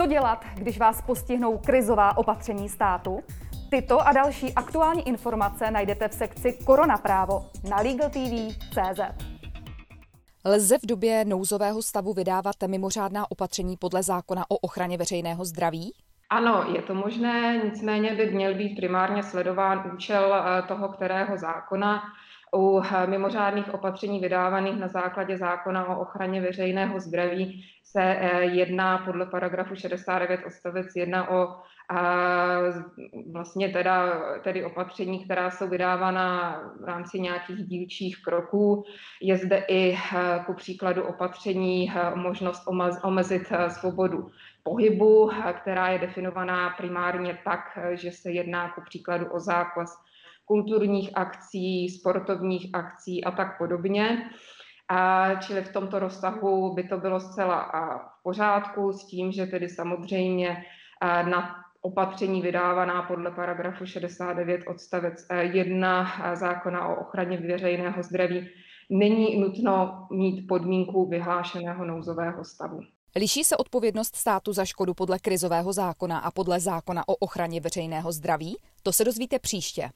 Co dělat, když vás postihnou krizová opatření státu? Tyto a další aktuální informace najdete v sekci Korona právo na LegalTV.cz. Lze v době nouzového stavu vydávat mimořádná opatření podle zákona o ochraně veřejného zdraví? Ano, je to možné, nicméně by měl být primárně sledován účel eh, toho kterého zákona. U eh, mimořádných opatření vydávaných na základě zákona o ochraně veřejného zdraví se eh, jedná podle paragrafu 69 odstavec 1 o vlastně teda, tedy opatření, která jsou vydávána v rámci nějakých dílčích kroků. Je zde i ku příkladu opatření možnost omezit svobodu pohybu, která je definovaná primárně tak, že se jedná ku příkladu o zákaz kulturních akcí, sportovních akcí a tak podobně. A čili v tomto rozsahu by to bylo zcela v pořádku s tím, že tedy samozřejmě na opatření vydávaná podle paragrafu 69 odstavec 1 zákona o ochraně veřejného zdraví není nutno mít podmínku vyhlášeného nouzového stavu. Liší se odpovědnost státu za škodu podle krizového zákona a podle zákona o ochraně veřejného zdraví? To se dozvíte příště.